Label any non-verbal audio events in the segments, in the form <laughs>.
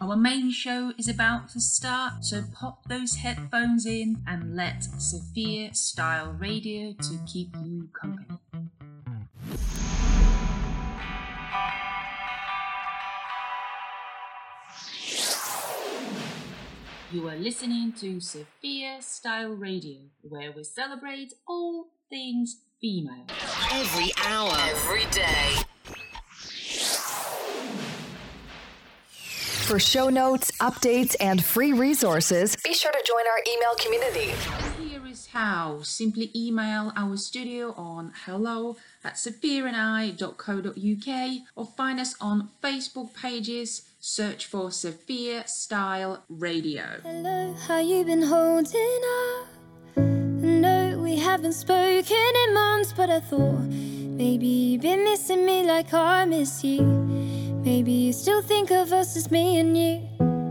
Our main show is about to start, so pop those headphones in and let Sofya Style Radio to keep you company. You are listening to Sofya Style Radio, where we celebrate all things female. Every hour. Every day. For show notes, updates, and free resources, be sure to join our email community. Here is how. Simply email our studio on hello at sofyaandi.co.uk or find us on Facebook pages. Search for Sofya Style Radio. Hello, how you been holding up? I know we haven't spoken in months, but I thought maybe you've been missing me like I miss you. Maybe you still think of us as me and you.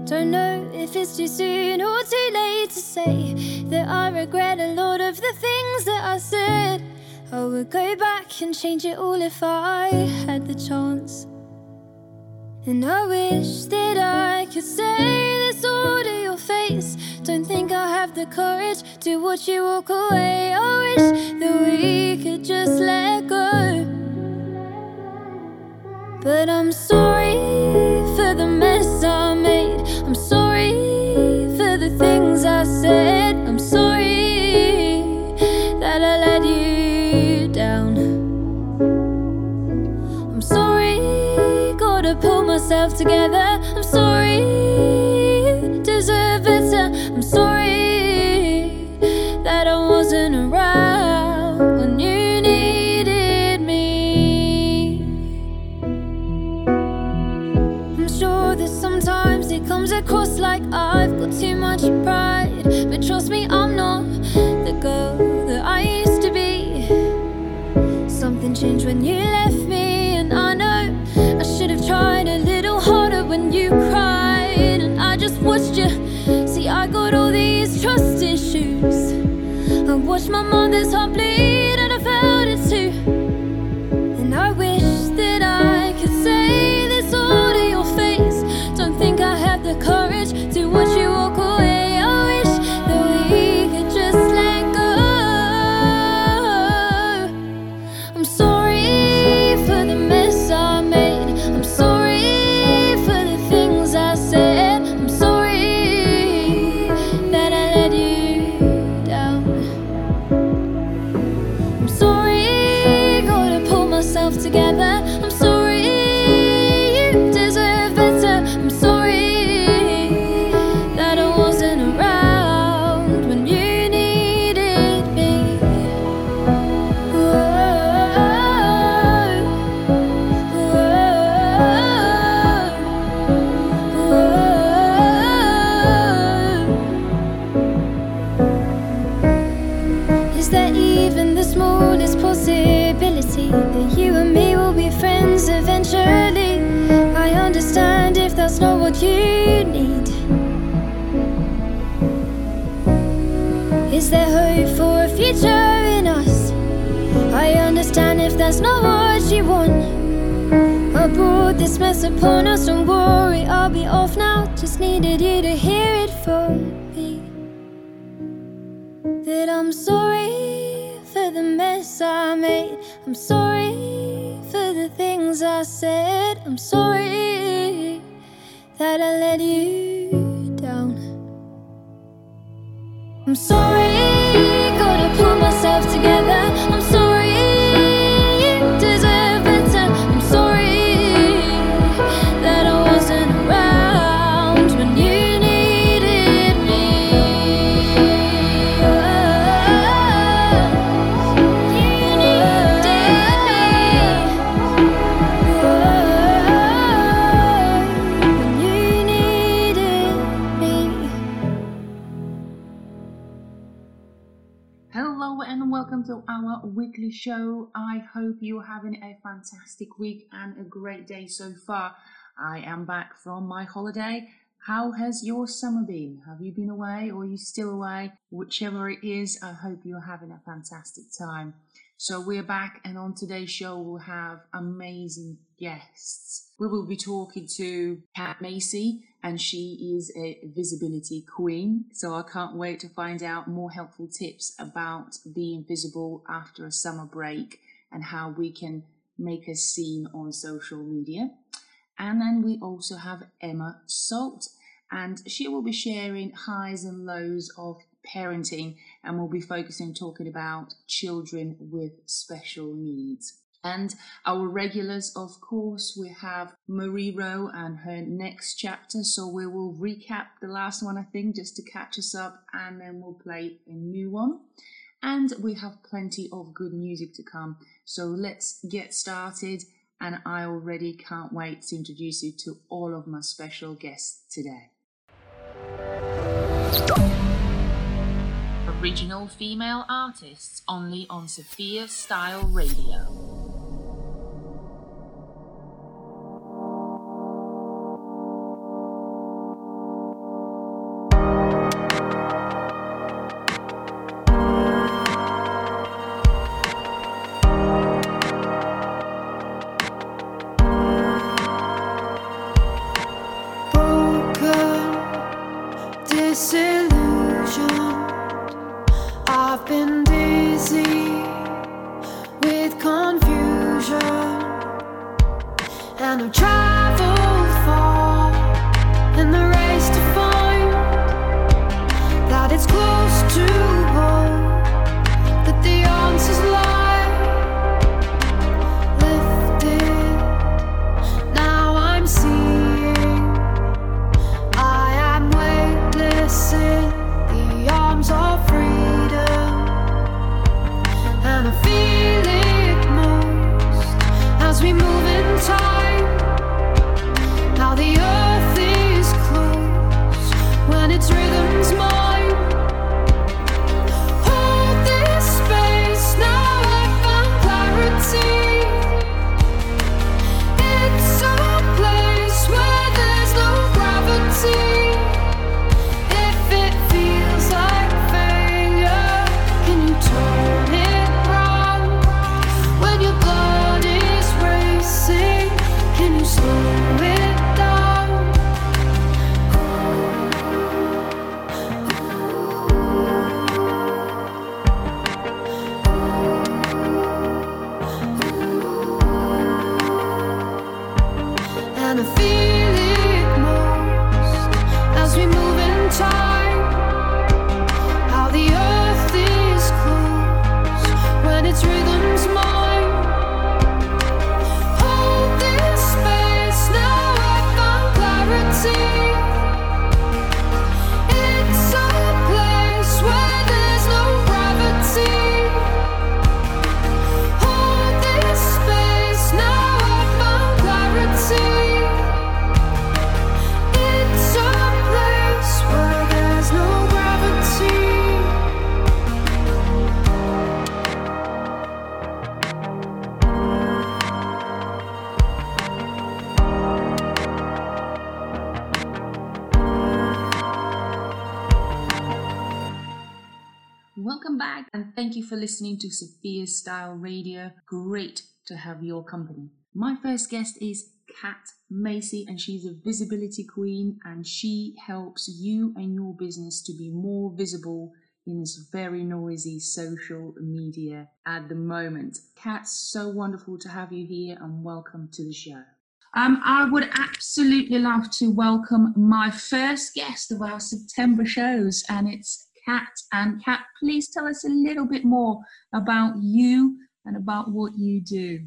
Don't know if it's too soon or too late to say that I regret a lot of the things that I said. I would go back and change it all if I had the chance. And I wish that I could say this all to your face. Don't think I have the courage to watch you walk away. I wish that we could just let go. But I'm sorry for the mess I made. I'm sorry for the things I said. I'm sorry that I let you down. I'm sorry, gotta pull myself together. I'm sorry, across like I've got too much pride. But trust me, I'm not the girl that I used to be. Something changed when you left me, and I know I should have tried a little harder when you cried. And I just watched you. See, I got all these trust issues. I watched my mother's heart bleed, you and me will be friends eventually? I understand if that's not what you need. Is there hope for a future in us? I understand if that's not what you want. I brought this mess upon us, don't worry, I'll be off now. Just needed you to hear it from me. That I'm sorry for the mess I made. I'm sorry for the things I said. I'm sorry that I let you down. I'm sorry, gotta pull myself together. I'm sorry, weekly show. I hope you're having a fantastic week and a great day so far. I am back from my holiday. How has your summer been? Have you been away or are you still away? Whichever it is, I hope you're having a fantastic time. So we're back, and on today's show, we'll have amazing guests. We will be talking to Kat Massey, and she is a visibility queen. So I can't wait to find out more helpful tips about being visible after a summer break and how we can make us seen on social media. And then we also have Emma Salt, and she will be sharing highs and lows of parenting and we'll be focusing talking about children with special needs. And our regulars, of course, we have Marie Rowe and her next chapter. So we will recap the last one, I think, just to catch us up, and then we'll play a new one. And we have plenty of good music to come. So let's get started. And I already can't wait to introduce you to all of my special guests today original female artists only on Sofya Style Radio. For listening to Sofya Style Radio. Great to have your company. My first guest is Kat Massey, and she's a visibility queen, and she helps you and your business to be more visible in this very noisy social media at the moment. Kat, so wonderful to have you here, and welcome to the show. Um, I would absolutely love to welcome my first guest of our September shows, and it's Kat. And Kat, please tell us a little bit more about you and about what you do.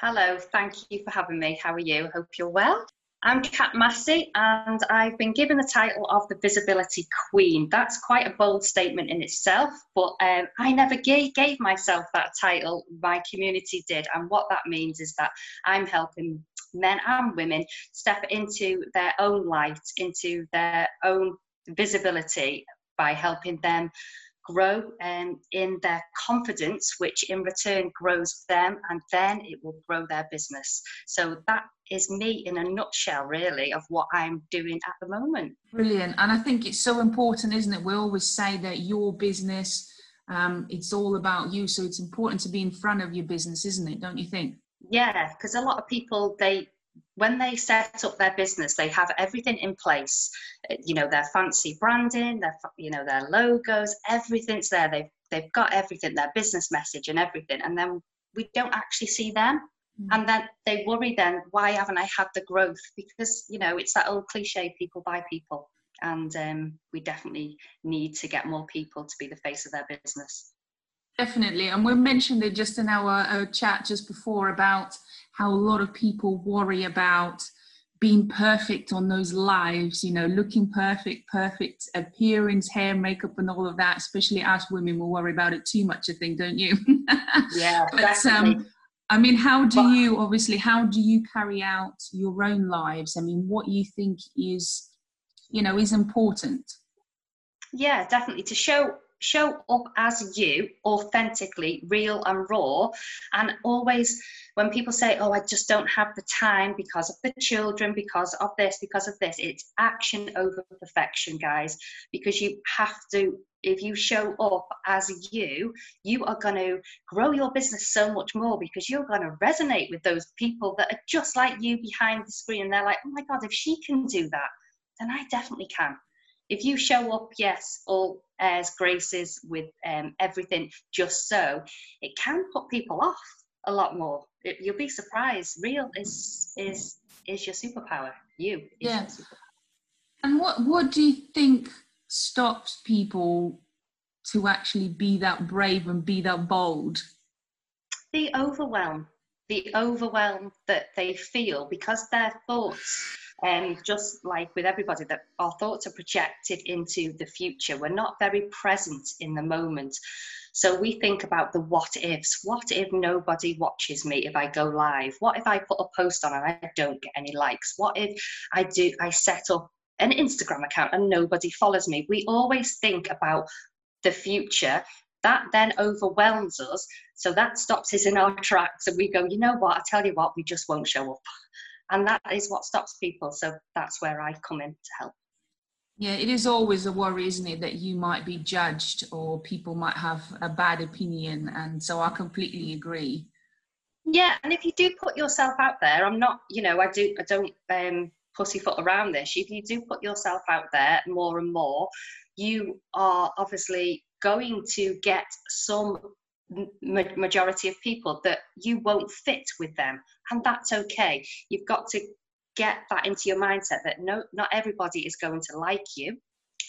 Hello, thank you for having me. How are you? Hope you're well. I'm Kat Massey, and I've been given the title of the Visibility Queen. That's quite a bold statement in itself, but um, I never gave, gave myself that title. My community did, and what that means is that I'm helping men and women step into their own light, into their own visibility by helping them grow um, in their confidence, which in return grows them, and then it will grow their business. So that is me in a nutshell, really, of what I'm doing at the moment. Brilliant. And I think it's so important, isn't it? We always say that your business um, it's all about you. So it's important to be in front of your business, isn't it? Don't you think? Yeah, because a lot of people they when they set up their business, they have everything in place. Uh, you know, their fancy branding, their you know their logos, everything's there. They've they've got everything, their business message and everything, and then we don't actually see them. Mm. And then they worry then, why haven't I had the growth? Because, you know, it's that old cliche people buy people. And um, we definitely need to get more people to be the face of their business. Definitely. And we mentioned it just in our, our chat just before about how a lot of people worry about being perfect on those lives, you know, looking perfect, perfect appearance, hair, makeup, and all of that. Especially us women will worry about it too much, I think, don't you? <laughs> Yeah, but um, definitely. um, I mean, how do but, you obviously how do you carry out your own lives? I mean, what you think is, you know, is important? Yeah, definitely to show show up as you authentically real and raw. And always when people say oh i just don't have the time because of the children because of this because of this it's action over perfection guys. Because you have to if you show up as you you are going to grow your business so much more because you're going to resonate with those people that are just like you behind the screen. And they're like oh my god if she can do that then i definitely can. If you show up, yes, all airs, graces with um, everything just so, it can put people off a lot more. It, you'll be surprised. Real is is is your superpower. You. yeah. And what what do you think stops people to actually be that brave and be that bold? The overwhelm, the overwhelm that they feel because their thoughts um, just like with everybody, that our thoughts are projected into the future. We're not very present in the moment. So we think about the what ifs. What if nobody watches me if I go live? What if I put a post on and I don't get any likes? What if I do I set up an Instagram account and nobody follows me? We always think about the future that then overwhelms us so that stops us in our tracks and we go you know what i tell you what we just won't show up and that is what stops people so that's where i come in to help. Yeah it is always a worry isn't it that you might be judged or people might have a bad opinion and so i completely agree. Yeah and if you do put yourself out there i'm not you know i do i don't um pussyfoot around this. If you do put yourself out there more and more you are obviously going to get some majority of people that you won't fit with them and that's okay. You've got to get that into your mindset that no not everybody is going to like you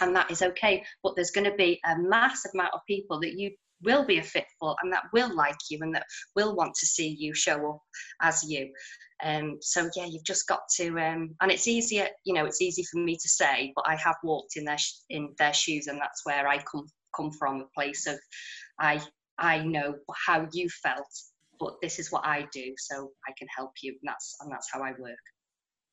and that is okay but there's going to be a massive amount of people that you will be a fit for and that will like you and that will want to see you show up as you. Um, so yeah you've just got to um, and it's easier you know it's easy for me to say but i have walked in their in their shoes and that's where i come come from a place of i I know how you felt, but this is what I do, so I can help you. And that's and that's how I work.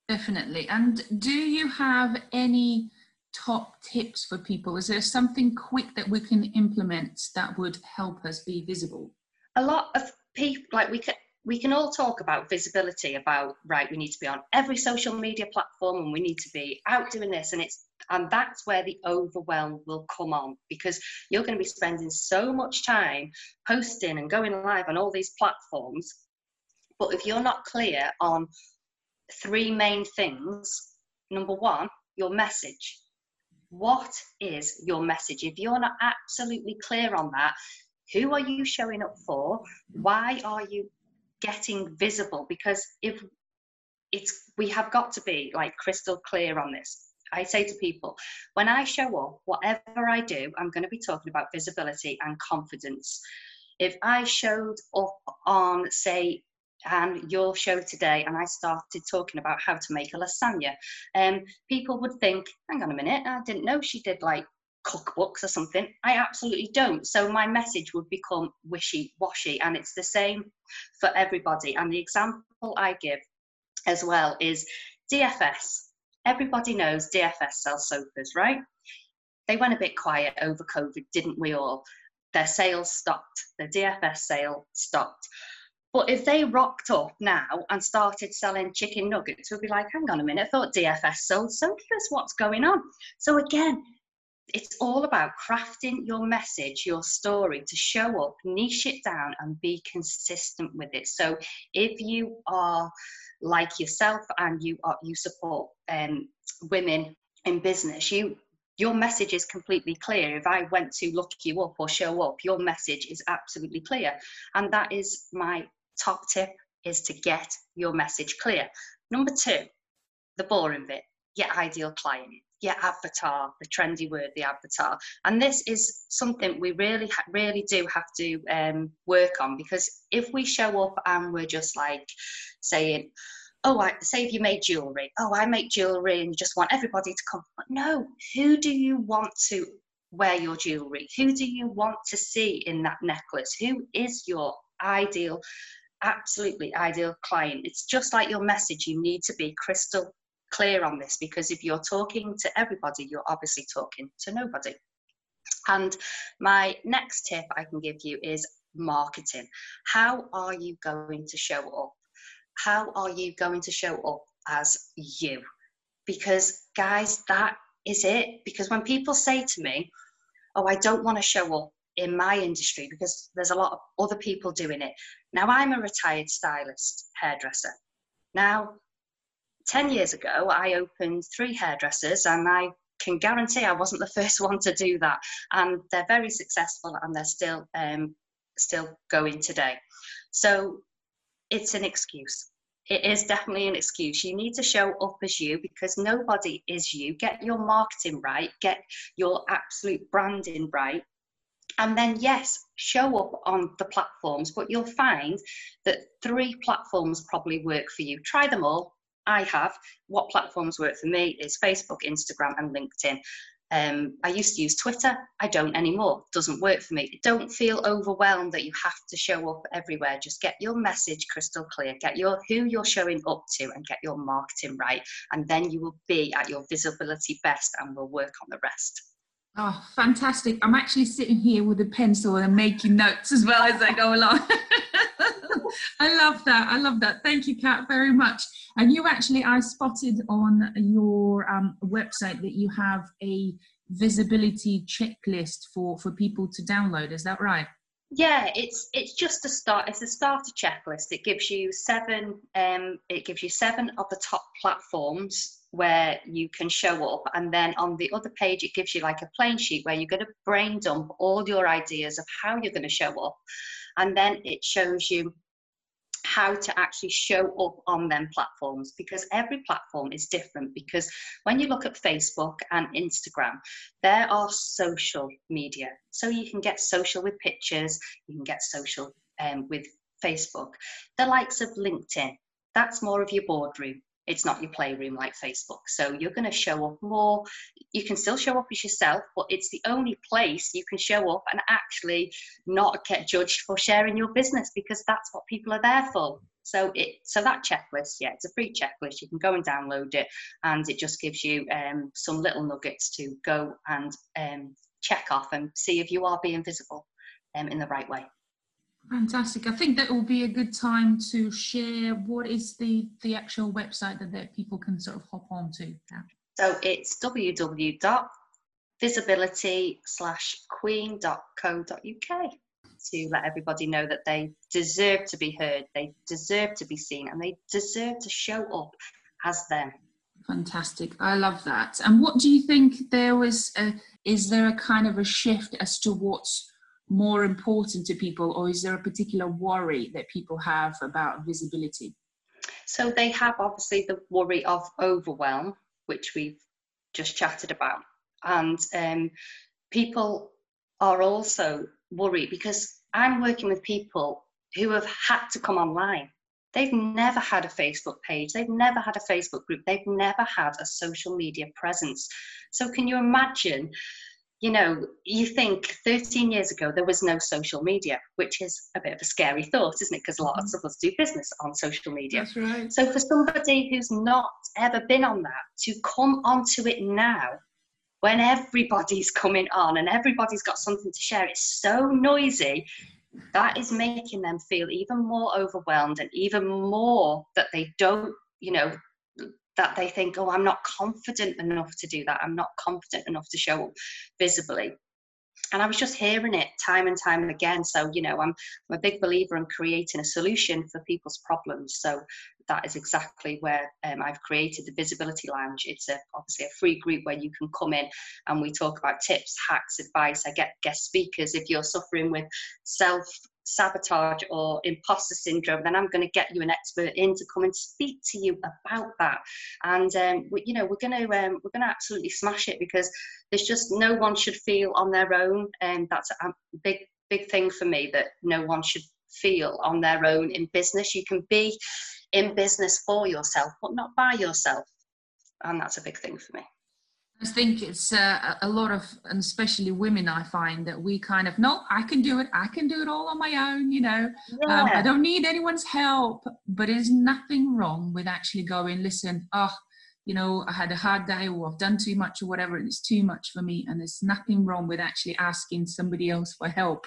Definitely. And do you have any top tips for people? Is there something quick that we can implement that would help us be visible? A lot of people, like we can, we can all talk about visibility about right we need to be on every social media platform and we need to be out doing this. And it's and that's where the overwhelm will come on because you're going to be spending so much time posting and going live on all these platforms. But if you're not clear on three main things number one your message. What is your message? If you're not absolutely clear on that who are you showing up for? Why are you getting visible because if it's we have got to be like crystal clear on this i say to people when i show up whatever i do i'm going to be talking about visibility and confidence if i showed up on say and your show today and i started talking about how to make a lasagna um people would think hang on a minute i didn't know she did like cookbooks or something. I absolutely don't. So my message would become wishy washy, and it's the same for everybody. And the example I give as well is DFS. Everybody knows DFS sells sofas, right? They went a bit quiet over COVID, didn't we all? Their sales stopped, the DFS sale stopped. But if they rocked up now and started selling chicken nuggets, we'd be like, hang on a minute, I thought DFS sold sofas. What's going on? So again, it's all about crafting your message, your story to show up, niche it down, and be consistent with it. So if you are like yourself and you are you support um, women in business, you your message is completely clear. If I went to look you up or show up, your message is absolutely clear. And that is my top tip is to get your message clear. Number two, the boring bit, your ideal client, your avatar, the trendy word, the avatar. And this is something we really, really do have to um, work on because if we show up and we're just like saying, oh, I, say if you made jewelry, oh, I make jewelry and you just want everybody to come. No, who do you want to wear your jewelry? Who do you want to see in that necklace? Who is your ideal, absolutely ideal client? It's just like your message. You need to be crystal clear on this because if you're talking to everybody, you're obviously talking to nobody. And my next tip I can give you is marketing. How are you going to show up? how are you going to show up as you? Because, guys, that is it. Because when people say to me, Oh, I don't want to show up in my industry because there's a lot of other people doing it. Now, I'm a retired stylist, hairdresser. Now, 10 years ago, I opened three hairdressers and I can guarantee I wasn't the <laughs> first one to do that. And they're very successful and they're still um, still going today. So it's an excuse. It is definitely an excuse. You need to show up as you because nobody is you. Get your marketing right, get your absolute branding right. And then, yes, show up on the platforms, but you'll find that three platforms probably work for you. Try them all. I have. What platforms work for me is Facebook, Instagram, and LinkedIn. Um, I used to use Twitter. I don't anymore. Doesn't work for me. Don't feel overwhelmed that you have to show up everywhere. Just get your message crystal clear. Get your who you're showing up to, and get your marketing right, and then you will be at your visibility best, and we'll work on the rest. Oh, fantastic! I'm actually sitting here with a pencil and making notes as well as I go along. <laughs> I love that. I love that. Thank you, Kat, very much. And you actually, I spotted on your um, website that you have a visibility checklist for for people to download. Is that right? Yeah, it's it's just a start. It's a starter checklist. It gives you seven. Um, it gives you seven of the top platforms where you can show up, and then on the other page, it gives you like a plain sheet where you're going to brain dump all your ideas of how you're going to show up, and then it shows you how to actually show up on them platforms because every platform is different because when you look at facebook and instagram there are social media. So you can get social with pictures you can get social um, with facebook. The likes of linkedin that's more of your boardroom it's not your playroom like Facebook. So you're going to show up more. You can still show up as yourself, but it's the only place you can show up and actually not get judged for sharing your business because that's what people are there for. So it so that checklist, yeah, it's a free checklist. You can go and download it, and it just gives you um, some little nuggets to go and um, check off and see if you are being visible um, in the right way. Fantastic. I think that will be a good time to share what is the, the actual website that, that people can sort of hop onto. Yeah. So it's www.visibility slash queen.co.uk to let everybody know that they deserve to be heard, they deserve to be seen, and they deserve to show up as them. Fantastic. I love that. And what do you think there was, a, is there a kind of a shift as to what's more important to people, or is there a particular worry that people have about visibility? So they have obviously the worry of overwhelm, which we've just chatted about, and um, people are also worried because I'm working with people who have had to come online. They've never had a Facebook page, they've never had a Facebook group, they've never had a social media presence. So, can you imagine you know, you think 13 years ago there was no social media, which is a bit of a scary thought, isn't it? Because lots mm-hmm. of us do business on social media. That's right. So for somebody who's not ever been on that to come onto it now, when everybody's coming on and everybody's got something to share, it's so noisy. That is making them feel even more overwhelmed and even more that they don't, you know, that they think, oh, I'm not confident enough to do that. I'm not confident enough to show up visibly. And I was just hearing it time and time again. So, you know, I'm, I'm a big believer in creating a solution for people's problems. So that is exactly where um, I've created the Visibility Lounge. It's a, obviously a free group where you can come in and we talk about tips, hacks, advice. I get guest speakers. If you're suffering with self sabotage or imposter syndrome, then I'm going to get you an expert in to come and speak to you about that. And um, we, you know, we're going to um, we're going to absolutely smash it because there's just no one should feel on their own, and that's a big big thing for me that no one should feel on their own in business. You can be in business for yourself, but not by yourself, and that's a big thing for me. I think it's uh, a lot of, and especially women, I find that we kind of, no, I can do it. I can do it all on my own, you know. Yeah. Um, I don't need anyone's help. But there's nothing wrong with actually going, listen, oh, you know, I had a hard day or I've done too much or whatever, and it's too much for me. And there's nothing wrong with actually asking somebody else for help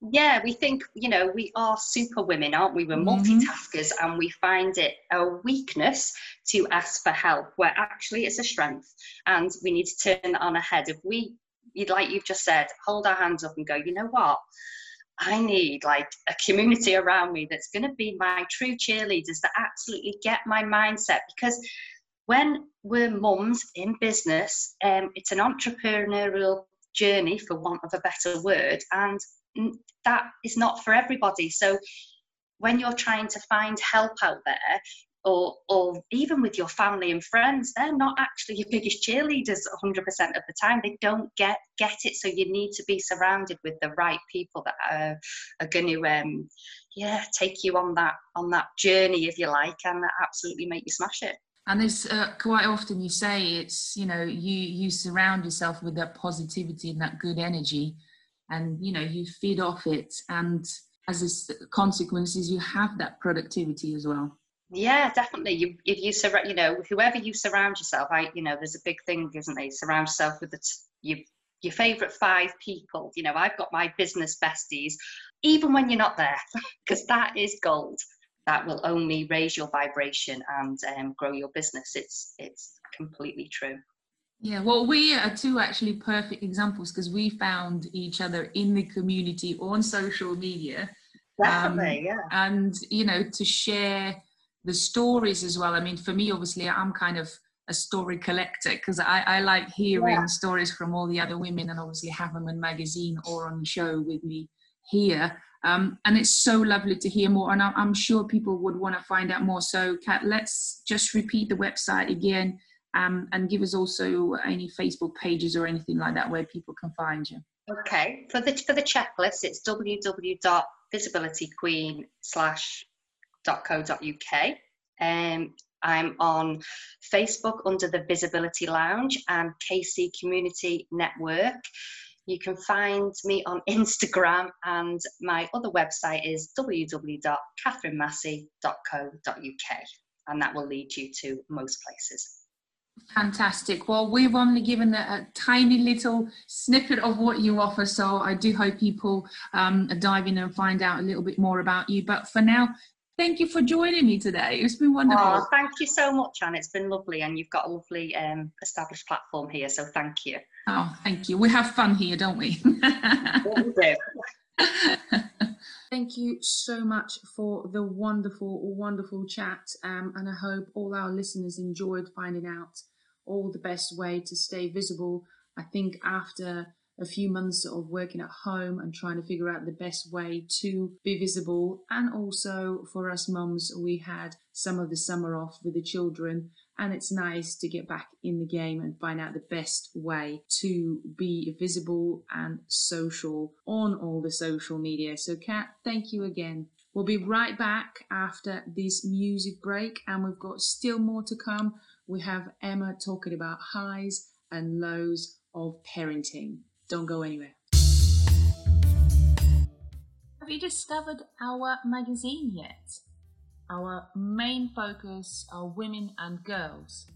yeah we think you know we are super women aren't we? We're mm-hmm. multitaskers and we find it a weakness to ask for help where actually it's a strength and we need to turn on a head. If we like you've just said hold our hands up and go you know what? I need like a community around me that's going to be my true cheerleaders that absolutely get my mindset. Because when we're mums in business, um, it's an entrepreneurial journey, for want of a better word, and that is not for everybody. So when you're trying to find help out there, or, or even with your family and friends, they're not actually your biggest cheerleaders 100% of the time. They don't get get it. So you need to be surrounded with the right people that are, are going to, um, yeah, take you on that on that journey, if you like, and absolutely make you smash it. And it's uh, quite often you say it's you know you you surround yourself with that positivity and that good energy and you know you feed off it and as a consequences you have that productivity as well. Yeah definitely. You if you surround you know whoever you surround yourself i you know there's a big thing isn't there? Surround yourself with the t- you, your favorite five people. You know i've got my business besties even when you're not there <laughs> because that is gold. That will only raise your vibration and um, grow your business. It's it's completely true yeah, well, we are two actually perfect examples because we found each other in the community on social media. Definitely, um, yeah. And, you know, to share the stories as well. I mean, for me, obviously, I'm kind of a story collector because I, I like hearing yeah. stories from all the other women and obviously have them in magazine or on the show with me here. Um, and it's so lovely to hear more. And I'm, I'm sure people would want to find out more. So, Kat, let's just repeat the website again um, and give us also any Facebook pages or anything like that where people can find you. Okay, for the for the checklist, it's www.visibilityqueen slash .co.uk. Um, I'm on Facebook under the Visibility Lounge and KC Community Network. You can find me on <laughs> Instagram, and my other website is www.catherinemassey.co.uk, and that will lead you to most places. Fantastic. Well, we've only given a, a, tiny little snippet of what you offer, so I do hope people um, dive in and find out a little bit more about you. But for now, thank you for joining me today. It's been wonderful. Oh, thank you so much, Anne. It's been lovely, and you've got a lovely um, established platform here, so thank you. Oh, thank you. We have fun here, don't we? <laughs> we. <laughs> Thank you so much for the wonderful, wonderful chat. Um, and I hope all our listeners enjoyed finding out all the best way to stay visible. I think after a few months of working at home and trying to figure out the best way to be visible. And also for us mums, we had some of the summer off with the children, and it's nice to get back in the game and find out the best way to be visible and social on all the social media. So, Kat, thank you again. We'll be right back after this music break, and we've got still more to come. We have Emma talking about highs and lows of parenting. Don't go anywhere. Have you discovered our magazine yet? Our main focus are women and girls.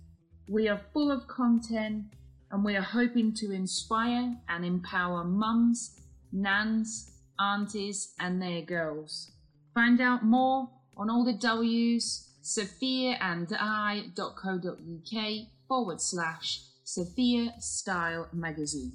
We are full of content and we are hoping to inspire and empower mums, nans, aunties, and their girls. Find out more on all the W's sofyaandi.co.uk forward slash Sofya Style Magazine.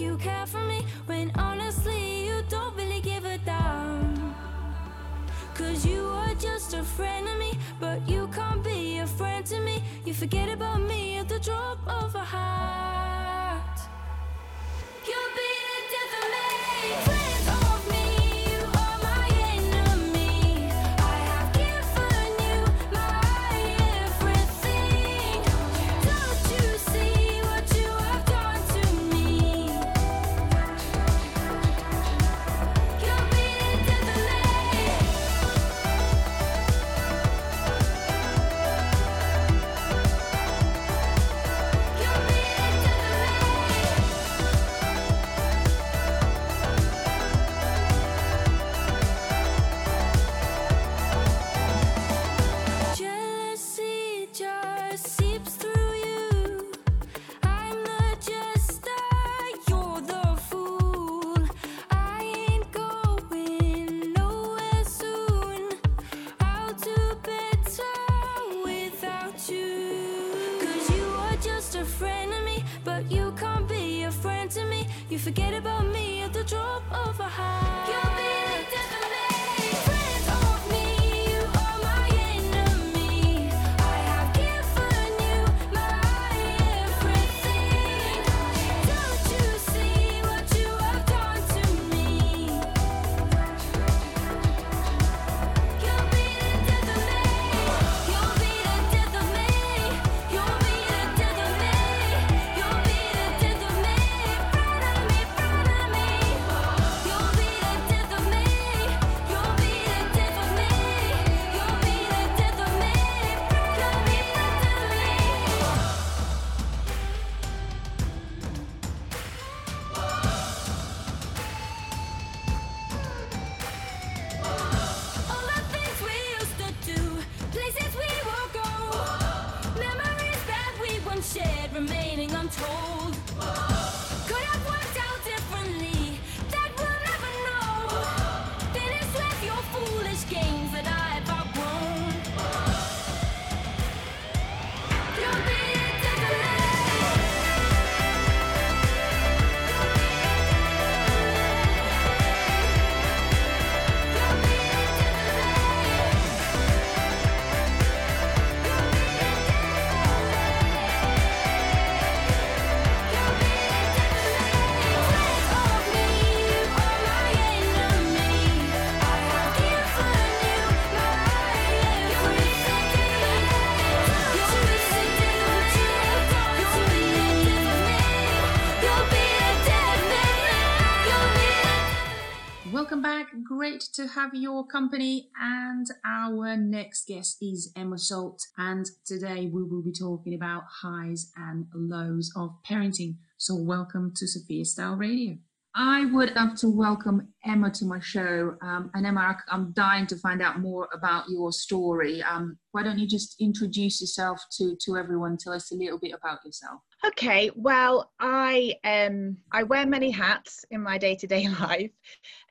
You care for me when honestly you don't really give a damn. Cause you are just a friend of me, but you can't be a friend to me. You forget about me at the drop of a hat. Have your company. And our next guest is Emma Salt. And today we will be talking about highs and lows of parenting. So, welcome to Sofya Style Radio. I would love to welcome Emma to my show. Um, and Emma, I'm dying to find out more about your story. Um, why don't you just introduce yourself to, to everyone? Tell us a little bit about yourself. Okay, well, I um I wear many hats in my day-to-day <laughs> life.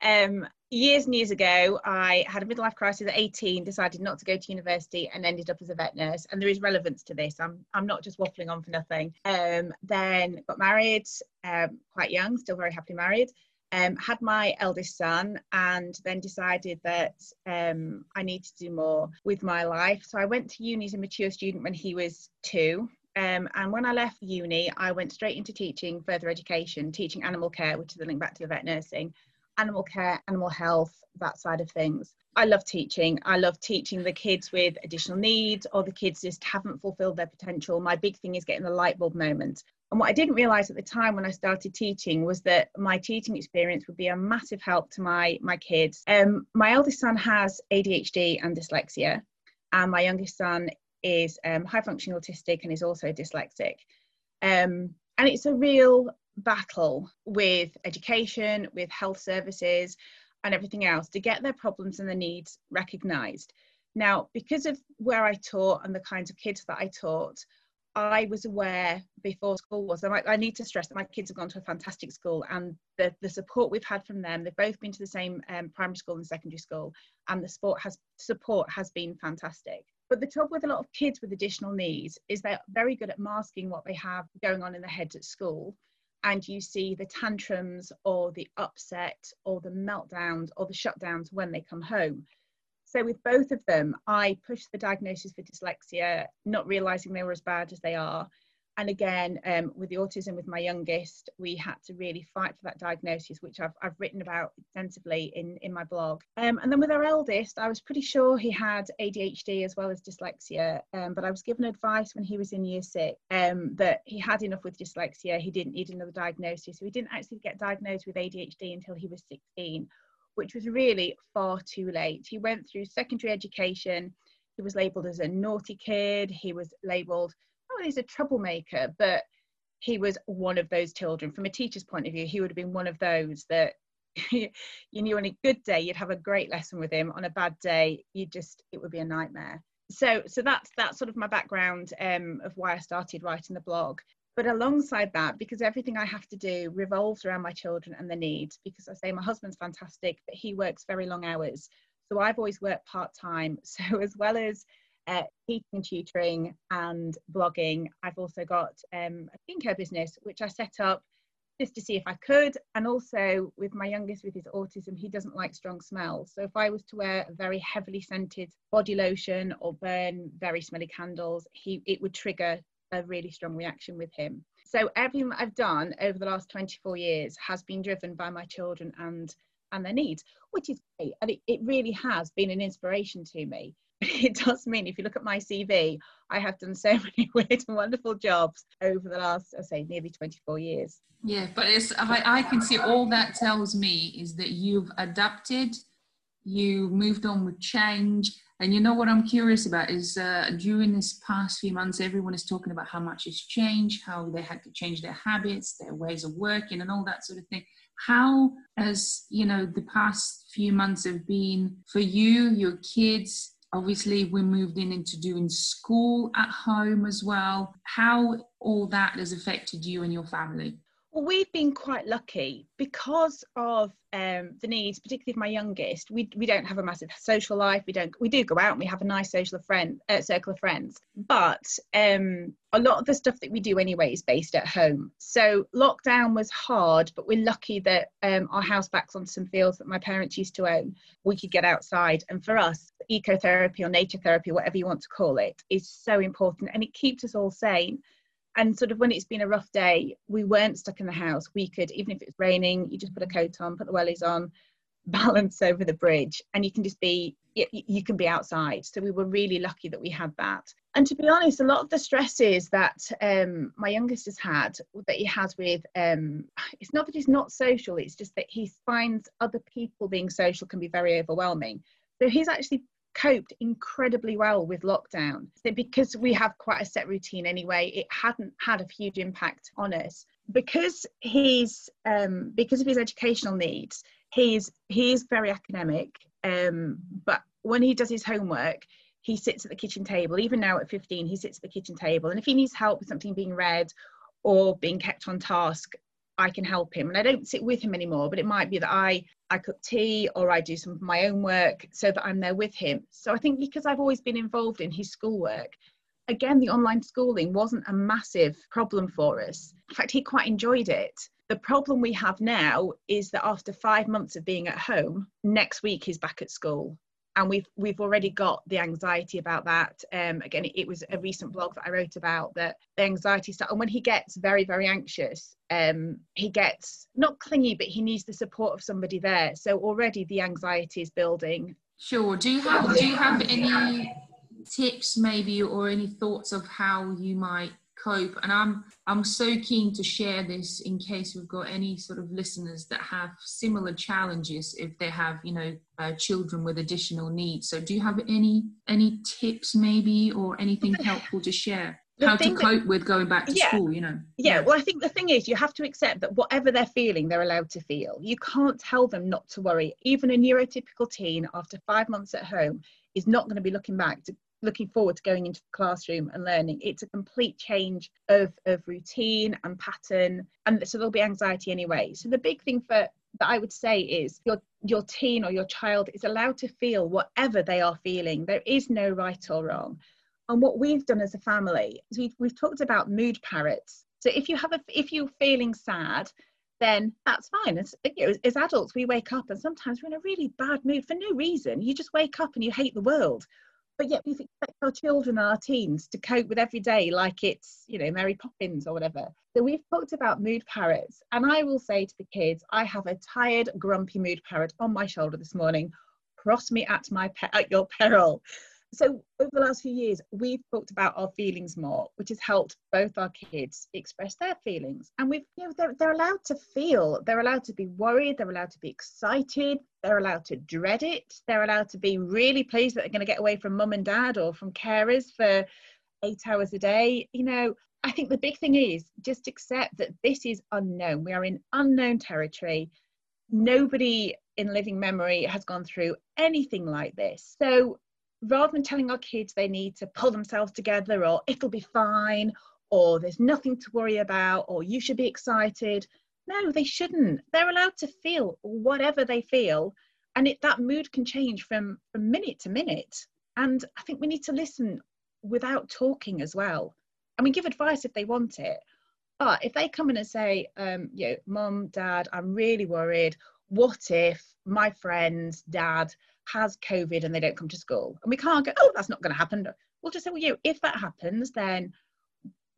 Um, years and years ago, I had a midlife crisis at 18, decided not to go to university, and ended up as a vet nurse. And there is relevance to this. I'm I'm not just waffling on for nothing. Um, then got married, um, quite young, still very happily married. Um, had my eldest son, and then decided that um, I need to do more with my life. So I went to uni as a mature student when he was two. Um, and when I left uni, I went straight into teaching further education, teaching animal care, which is the link back to the vet nursing, animal care, animal health, that side of things. I love teaching. I love teaching the kids with additional needs or the kids just haven't fulfilled their potential. My big thing is getting the light bulb moment. And what I didn't realize at the time when I started teaching was that my teaching experience would be a massive help to my my kids. Um, my eldest son has ADHD and dyslexia, and my youngest son is um, high functioning autistic and is also dyslexic. Um, and it's a real battle with education, with health services, and everything else to get their problems and their needs recognised. Now, because of where I taught and the kinds of kids that I taught, I was aware before school was. I, need to stress that my kids have gone to a fantastic school, and the, the support we've had from them. They've both been to the same um, primary school and secondary school, and the support has support has been fantastic. But the trouble with a lot of kids with additional needs is they're very good at masking what they have going on in their heads at school, and you see the tantrums or the upset or the meltdowns or the shutdowns when they come home. So with both of them, I pushed the diagnosis for dyslexia, not realizing they were as bad as they are. And again, um, with the autism with my youngest, we had to really fight for that diagnosis, which I've, I've written about extensively in, in my blog. Um, and then with our eldest, I was pretty sure he had ADHD as well as dyslexia. Um, but I was given advice when he was in year six um, that he had enough with dyslexia, he didn't need another diagnosis. So he didn't actually get diagnosed with ADHD until he was 16 which was really far too late. He went through secondary education. He was labelled as a naughty kid. He was labelled, he's a troublemaker, but he was one of those children. From a teacher's point of view, he would have been one of those that <laughs> you knew on a good day you'd have a great lesson with him. On a bad day, you just it would be a nightmare. So, so that's that's sort of my background um, of why I started writing the blog. But alongside that, because everything I have to do revolves around my children and their needs, because I say my husband's fantastic, but he works very long hours. So I've always worked part time. <laughs> So as well as uh, teaching and tutoring and blogging, I've also got um, a skincare business, which I set up just to see if I could. And also with my youngest with his autism, he doesn't like strong smells. So if I was to wear a very heavily scented body lotion or burn very smelly candles, he it would trigger a really strong reaction with him. So everything that I've done over the last 24 years has been driven by my children and and their needs, which is great. And it, it really has been an inspiration to me. <laughs> It does mean if you look at my CV, I have done so <laughs> many weird and wonderful jobs over the last, I say, nearly 24 years. Yeah, but it's I, I can see all that tells me is that you've adapted, you moved on with change, and you know what I'm curious about is uh, during this past few months, everyone is talking about how much has changed, how they had to change their habits, their ways of working, and all that sort of thing. How has you know the past few months have been for you, your kids? Obviously, we moved in into doing school at home as well. How all that has affected you and your family? Well, we've been quite lucky because of um, the needs, particularly of my youngest. We, we don't have a massive social life. We don't. We do go out and we have a nice social friend uh, circle of friends. But um, a lot of the stuff that we do anyway is based at home. So lockdown was hard, but we're lucky that um, our house backs onto some fields that my parents used to own. We could get outside, and for us, ecotherapy or nature therapy, whatever you want to call it, is so important, and it keeps us all sane and sort of when it's been a rough day, we weren't stuck in the house. We could, even if it's raining, you just put a coat on, put the wellies on, <laughs> balance over the bridge, and you can just be, you can be outside. So we were really lucky that we had that. And to be honest, a lot of the stresses that um, my youngest has had, that he has with, um, it's not that he's not social, it's just that he finds other people being social can be very overwhelming. So he's actually coped incredibly well with lockdown. Because we have quite a set routine anyway, it hadn't had a huge impact on us. Because he's um, because of his educational needs, he's he's very academic. Um, but when he does his homework, he sits at the kitchen table. Even now at 15, he sits at the kitchen table. And if he needs help with something being read or being kept on task, I can help him. And I don't sit with him anymore, but it might be that I I cook tea or I do some of my own work so that I'm there with him. So I think because I've always been involved in his schoolwork, again, the online schooling wasn't a massive problem for us. In fact, he quite enjoyed it. The problem we have now is that after five months of being at home, next week he's back at school and we've we've already got the anxiety about that. Um, again it, was a recent blog that i wrote about that the anxiety stuff and when he gets very very anxious um, he gets not clingy but he needs the support of somebody there. So already the anxiety is building. Sure. Do you have do you have any tips maybe or any thoughts of how you might cope. And i'm i'm so keen to share this in case we've got any sort of listeners that have similar challenges if they have you know uh, children with additional needs. So do you have any any tips maybe or anything helpful to share? The how to thing that- cope with going back to Yeah. school, you know. yeah well i think the thing is you have to accept that whatever they're feeling they're allowed to feel. You can't tell them not to worry. Even a neurotypical teen after five months at home is not going to be looking back to looking forward to going into the classroom and learning it's a complete change of of routine and pattern and so there'll be anxiety anyway so the big thing for that i would say is your your teen or your child is allowed to feel whatever they are feeling there is no right or wrong and what we've done as a family is we've, we've talked about mood parrots. So if you have a, if you're feeling sad, then that's fine. As, you know, as, as adults, we wake up and sometimes we're in a really bad mood for no reason. You just wake up and you hate the world. But yet we expect our children our teens to cope with every day like it's, you know, Mary Poppins or whatever. So we've talked about mood parrots. And I will say to the kids, I have a tired, grumpy mood parrot on my shoulder this morning. Cross me at my pe- at your peril so over the last few years we've talked about our feelings more which has helped both our kids express their feelings. And we've you know they're, they're allowed to feel. They're allowed to be worried. They're allowed to be excited. They're allowed to dread it. They're allowed to be really pleased that they're going to get away from mum and dad or from carers for eight hours a day. You know i think the big thing is just accept that this is unknown. We are in unknown territory. Nobody in living memory has gone through anything like this. So rather than telling our kids they need to pull themselves together or it'll be fine or there's nothing to worry about or you should be excited no they shouldn't. They're allowed to feel whatever they feel and it, that mood can change from from minute to minute. And i think we need to listen without talking as well. And we give advice if they want it but if they come in and say um you know mom, dad i'm really worried. What if my friend's dad has COVID and they don't come to school. And we can't go, oh, that's not going to happen. We'll just say, well, you know, if that happens, then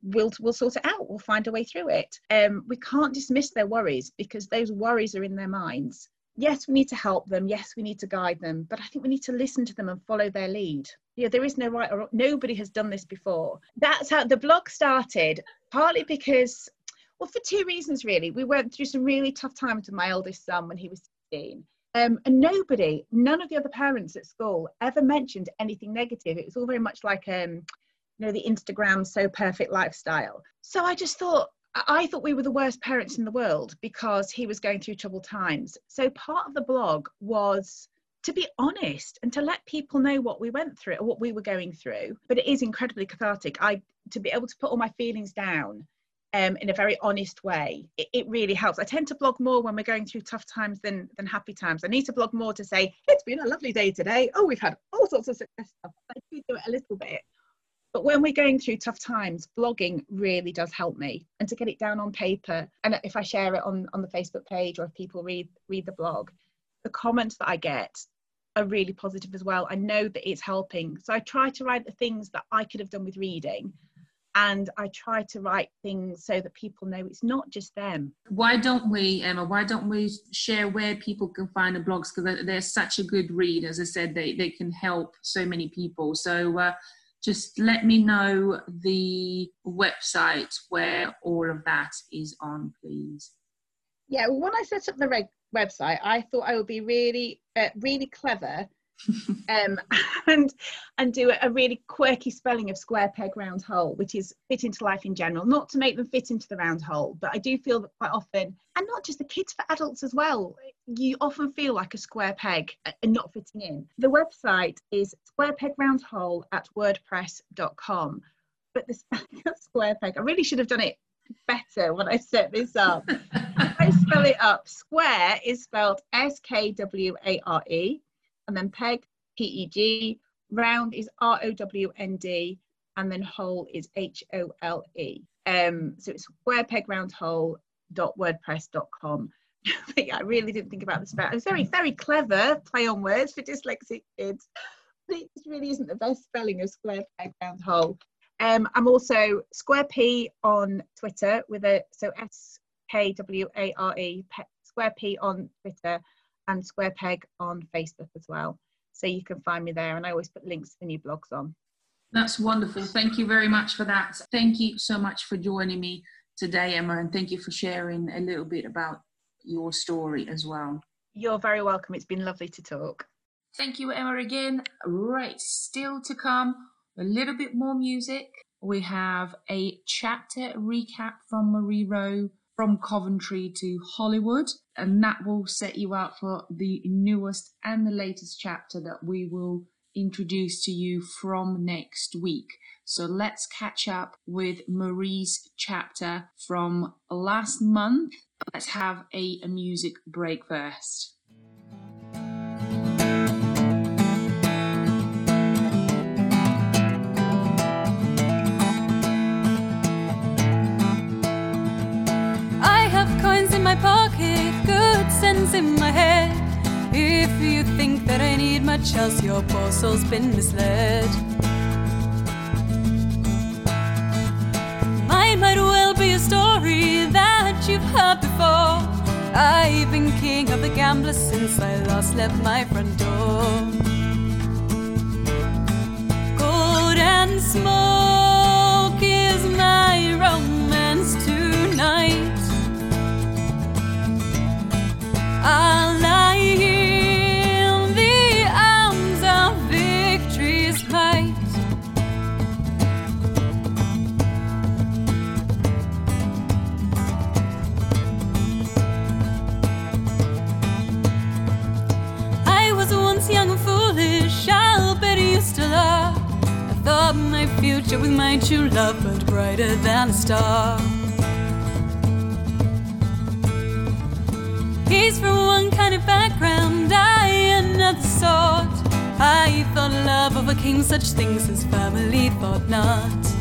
we'll we'll sort it out. We'll find a way through it. Um, we can't dismiss their worries because those worries are in their minds. Yes, we need to help them. Yes, we need to guide them. But I think we need to listen to them and follow their lead. Yeah, there is no right or nobody has done this before. That's how the blog started. Partly because, well, for two reasons really. We went through some really tough times with my oldest son when he was 16 um, and nobody, none of the other parents at school ever mentioned anything negative. It was all very much like, um, you know, the Instagram so perfect lifestyle. So I just thought, I thought we were the worst parents in the world because he was going through troubled times. So part of the blog was to be honest and to let people know what we went through or what we were going through. But it is incredibly cathartic. I to be able to put all my feelings down um, in a very honest way. It, it, really helps. I tend to blog more when we're going through tough times than than happy times. I need to blog more to say it's been a lovely day today. Oh, we've had all sorts of success stuff. I do do it a little bit. But when we're going through tough times, blogging really does help me. And to get it down on paper, and if I share it on, on the Facebook page or if people read read the blog, the comments that I get are really positive as well. I know that it's helping. So I try to write the things that I could have done with reading and I try to write things so that people know it's not just them. Why don't we, Emma? Why don't we share where people can find the blogs? Because they're such a good read. As I said, they they can help so many people. So. Uh, just let me know the website where all of that is on, please. Yeah, well, when I set up the reg- website, I thought I would be really, uh, really clever um, <laughs> and and do a really quirky spelling of square peg round hole, which is fit into life in general. Not to make them fit into the round hole, but I do feel that quite often, and not just the kids, for adults as well, you often feel like a square peg and not fitting in. The website is square peg round hole at wordpress.com. But the spelling of square peg, I really should have done it better when I set this up. <laughs> I spell it up. Square is spelled S K W A R E and then peg, P E G, round is R O W N D, and then hole is H O L E. Um, so it's square peg round hole dot WordPress. Dot wordpress.com. <laughs> I really didn't think about the spell. It was very, very clever play on words for dyslexic kids. But it really isn't the best spelling of square peg round hole. Um, I'm also Square P on Twitter with a so S K W A R E Square P on Twitter and Square Peg on Facebook as well. So you can find me there, and I always put links to new blogs on. That's wonderful. Thank you very much for that. Thank you so much for joining me today, Emma, and thank you for sharing a little bit about your story as well. You're very welcome. It's been lovely to talk. Thank you, Emma, again. Right, still to come a little bit more music. we have a chapter recap from Marie Rowe from Coventry to Hollywood, and that will set you up for the newest and the latest chapter that we will introduce to you from next week. So let's catch up with Marie's chapter from last month. Let's have a, a music break first. My pocket, good sense in my head. If you think that I need much else, your poor soul's been misled. Mine might well be a story that you've heard before. I've been king of the gamblers since I last left my front door. Gold and smoke I'll lie in the arms of victory's might. I was once young and foolish, I'll bet. I thought my future with my true love but brighter than a star. He's from one kind of background, I another sort. I thought love overcame such things as family thought not.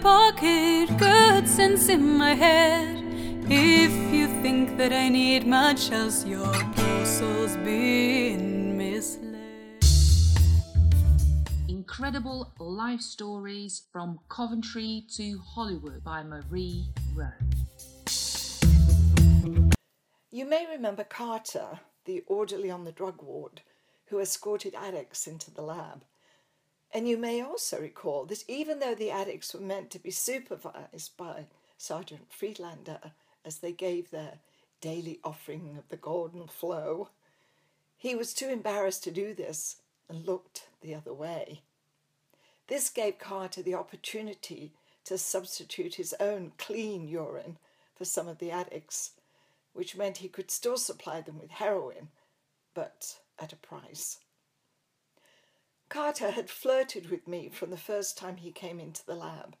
Pocket, good sense in my head. If you think that I need much else, your poor soul's been misled. Incredible life stories from Coventry to Hollywood by Marie Rowe. You may remember Carter, the orderly on the drug ward, who escorted addicts into the lab. And you may also recall that even though the addicts were meant to be supervised by Sergeant Friedlander as they gave their daily offering of the golden flow, he was too embarrassed to do this and looked the other way. This gave Carter the opportunity to substitute his own clean urine for some of the addicts, which meant he could still supply them with heroin, but at a price. Carter had flirted with me from the first time he came into the lab,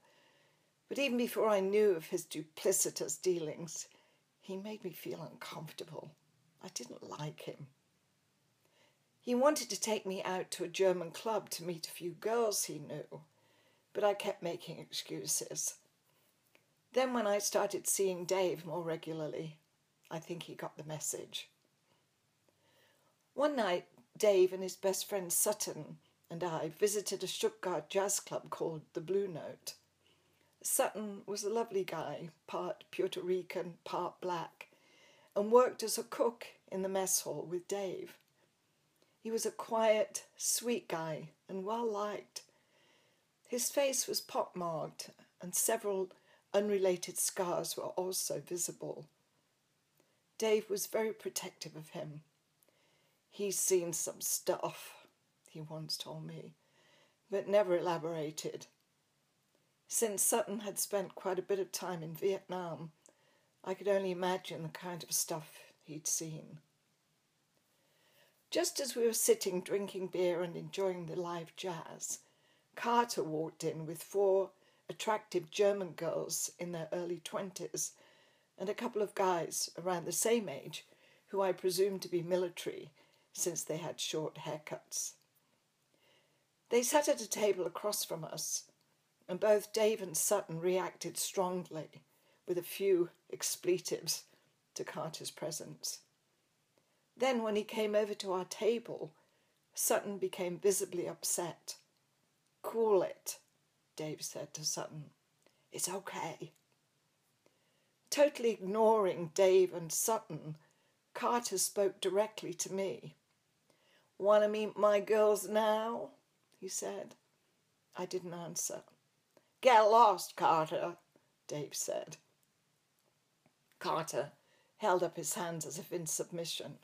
but even before I knew of his duplicitous dealings, he made me feel uncomfortable. I didn't like him. He wanted to take me out to a German club to meet a few girls he knew, but I kept making excuses. Then, when I started seeing Dave more regularly, I think he got the message. One night, Dave and his best friend Sutton and I visited a Stuttgart jazz club called the Blue Note. Sutton was a lovely guy, part Puerto Rican, part black, and worked as a cook in the mess hall with Dave. He was a quiet, sweet guy and well liked. His face was pockmarked, and several unrelated scars were also visible. Dave was very protective of him. He's seen some stuff, he once told me, but never elaborated. Since Sutton had spent quite a bit of time in Vietnam, I could only imagine the kind of stuff he'd seen. Just as we were sitting drinking beer and enjoying the live jazz, Carter walked in with four attractive German girls in their early 20s and a couple of guys around the same age who I presumed to be military since they had short haircuts. They sat at a table across from us, and both Dave and Sutton reacted strongly with a few expletives to Carter's presence. Then, when he came over to our table, Sutton became visibly upset. Cool it, Dave said to Sutton. It's okay. Totally ignoring Dave and Sutton, Carter spoke directly to me. Want to meet my girls now? He said. I didn't answer. Get lost, Carter, Dave said. Carter held up his hands as if in submission.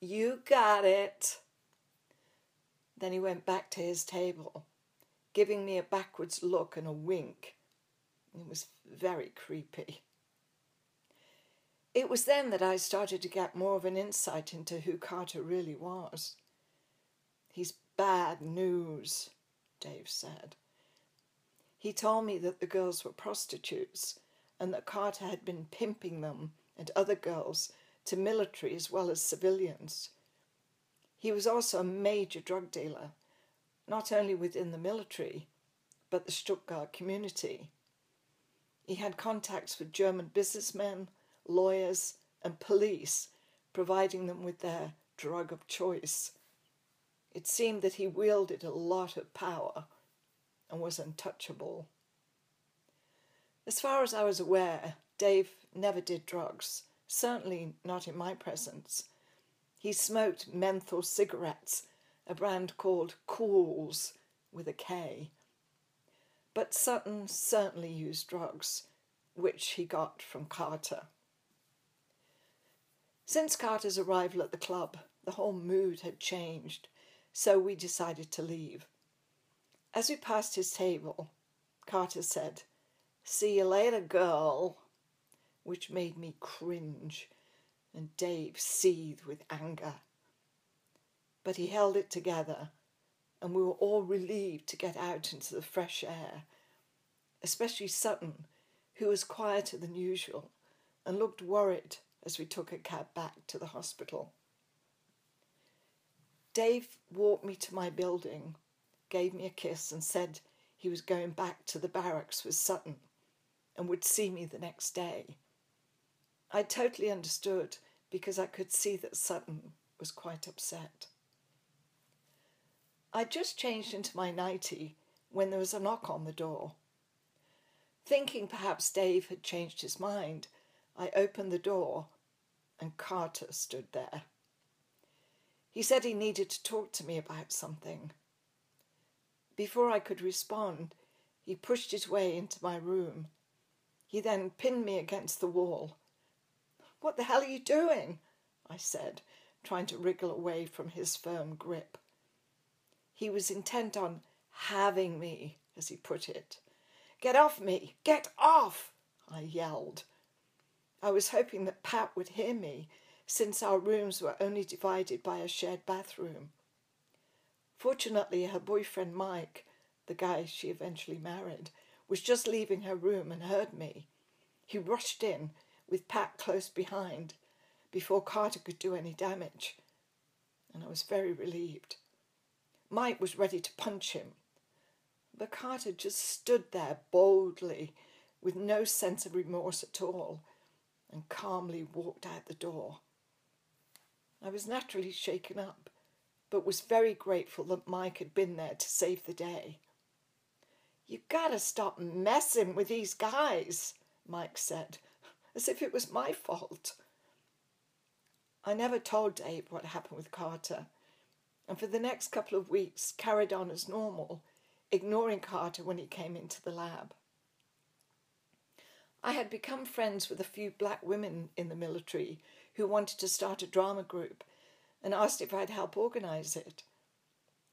You got it. Then he went back to his table, giving me a backwards look and a wink. It was very creepy. It was then that I started to get more of an insight into who Carter really was. He's bad news, Dave said. He told me that the girls were prostitutes and that Carter had been pimping them and other girls to military as well as civilians. He was also a major drug dealer, not only within the military, but the Stuttgart community. He had contacts with German businessmen, lawyers, and police, providing them with their drug of choice. It seemed that he wielded a lot of power and was untouchable. As far as I was aware, Dave never did drugs certainly not in my presence. He smoked menthol cigarettes, a brand called Kools with a K. But Sutton certainly used drugs, which he got from Carter. Since Carter's arrival at the club, the whole mood had changed, so we decided to leave. As we passed his table, Carter said, See you later, girl which made me cringe, and Dave seethe with anger. But he held it together, and we were all relieved to get out into the fresh air, especially Sutton, who was quieter than usual and looked worried as we took a cab back to the hospital. Dave walked me to my building, gave me a kiss, and said he was going back to the barracks with Sutton and would see me the next day. I totally understood because I could see that Sutton was quite upset. I just changed into my nightie when there was a knock on the door. Thinking perhaps Dave had changed his mind, I opened the door and Carter stood there. He said he needed to talk to me about something. Before I could respond, he pushed his way into my room. He then pinned me against the wall what the hell are you doing? I said, trying to wriggle away from his firm grip. He was intent on having me, as he put it. Get off me! Get off! I yelled. I was hoping that Pat would hear me, since our rooms were only divided by a shared bathroom. Fortunately, her boyfriend Mike, the guy she eventually married, was just leaving her room and heard me. He rushed in with Pat close behind before Carter could do any damage, and I was very relieved. Mike was ready to punch him, but Carter just stood there boldly with no sense of remorse at all and calmly walked out the door. I was naturally shaken up, but was very grateful that Mike had been there to save the day. You gotta stop messing with these guys, Mike said, as if it was my fault. I never told Dave what happened with Carter, and for the next couple of weeks carried on as normal, ignoring Carter when he came into the lab. I had become friends with a few black women in the military who wanted to start a drama group and asked if I'd help organize it.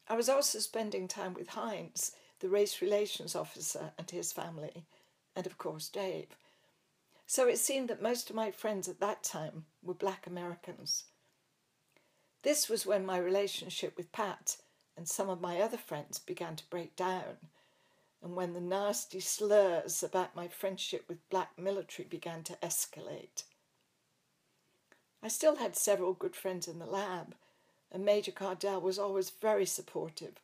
I was also spending time with Hines, the race relations officer, and his family, and of course Dave so it seemed that most of my friends at that time were black Americans. This was when my relationship with Pat and some of my other friends began to break down, and when the nasty slurs about my friendship with black military began to escalate. I still had several good friends in the lab, and Major Cardell was always very supportive,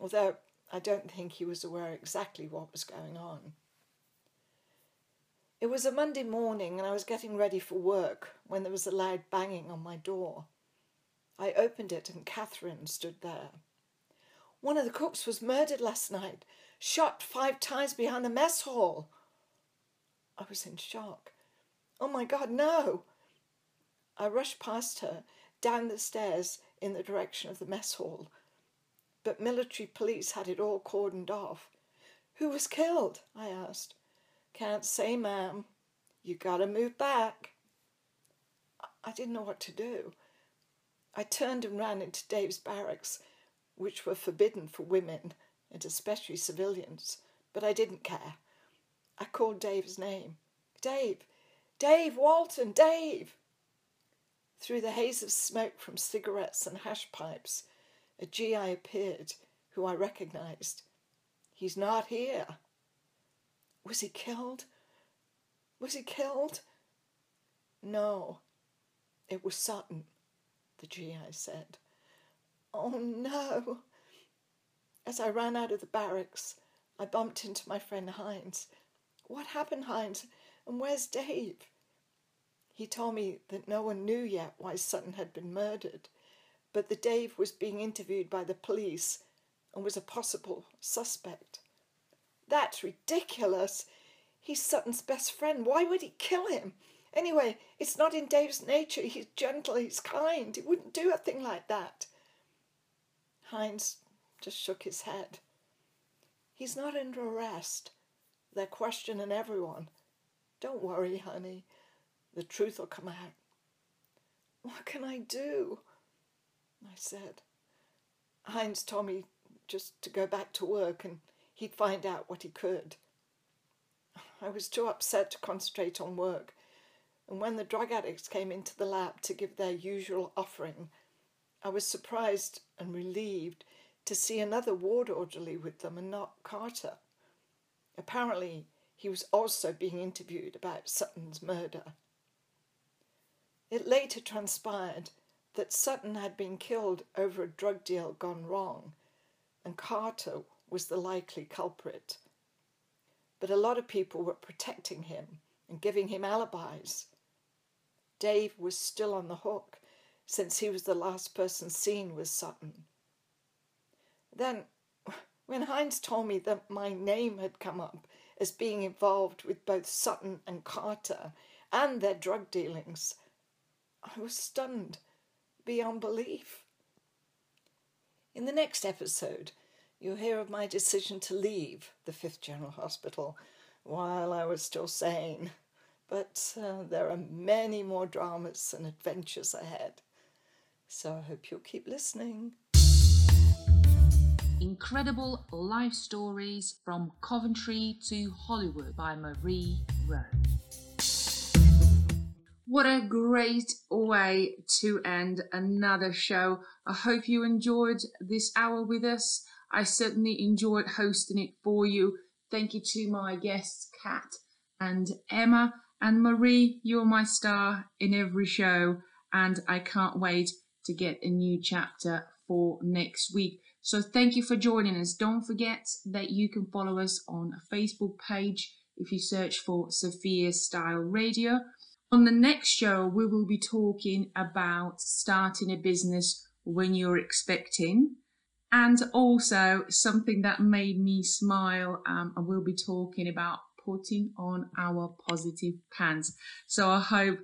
although I don't think he was aware exactly what was going on. It was a Monday morning, and I was getting ready for work when there was a loud banging on my door. I opened it, and Catherine stood there. One of the cooks was murdered last night, shot five times behind the mess hall. I was in shock. Oh my God, no! I rushed past her, down the stairs in the direction of the mess hall. But military police had it all cordoned off. Who was killed? I asked. Can't say, ma'am. You gotta move back. I didn't know what to do. I turned and ran into Dave's barracks, which were forbidden for women and especially civilians, but I didn't care. I called Dave's name. Dave! Dave Walton! Dave! Through the haze of smoke from cigarettes and hash pipes, a GI appeared who I recognized. He's not here. Was he killed? Was he killed? No, it was Sutton, the GI said. Oh no. As I ran out of the barracks, I bumped into my friend Hines. What happened, Hines? And where's Dave? He told me that no one knew yet why Sutton had been murdered, but that Dave was being interviewed by the police and was a possible suspect. That's ridiculous. He's Sutton's best friend. Why would he kill him? Anyway, it's not in Dave's nature. He's gentle, he's kind. He wouldn't do a thing like that. Hines just shook his head. He's not under arrest. They're questioning everyone. Don't worry, honey. The truth will come out. What can I do? I said. Hines told me just to go back to work and he'd find out what he could. I was too upset to concentrate on work, and when the drug addicts came into the lab to give their usual offering, I was surprised and relieved to see another ward orderly with them and not Carter. Apparently, he was also being interviewed about Sutton's murder. It later transpired that Sutton had been killed over a drug deal gone wrong, and Carter was the likely culprit. But a lot of people were protecting him and giving him alibis. Dave was still on the hook since he was the last person seen with Sutton. Then, when Hines told me that my name had come up as being involved with both Sutton and Carter and their drug dealings, I was stunned beyond belief. In the next episode, you'll hear of my decision to leave the Fifth General Hospital while I was still sane. But uh, there are many more dramas and adventures ahead. So I hope you'll keep listening. Incredible life stories from Coventry to Hollywood by Marie Rowe. What a great way to end another show. I hope you enjoyed this hour with us. I certainly enjoyed hosting it for you. Thank you to my guests, Kat and Emma. And Marie, you're my star in every show, and I can't wait to get a new chapter for next week. So thank you for joining us. Don't forget that you can follow us on a Facebook page if you search for Sofya Style Radio on the next show, we will be talking about starting a business when you're expecting, and also something that made me smile. Um, and we'll be talking about putting on our positive pants. So I hope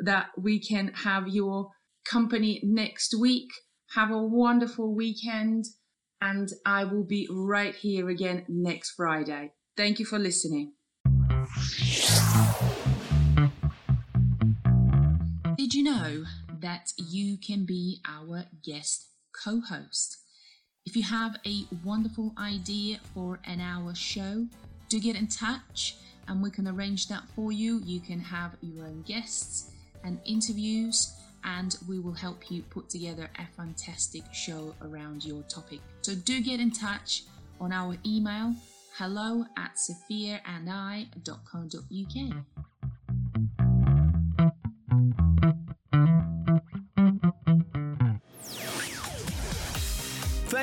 that we can have your company next week. Have a wonderful weekend, and I will be right here again next Friday. Thank you for listening. Know that you can be our guest co host? If you have a wonderful idea for an hour show, do get in touch and we can arrange that for you. You can have your own guests and interviews, and we will help you put together a fantastic show around your topic. So do get in touch on our email hello at sofyaandi.co.uk.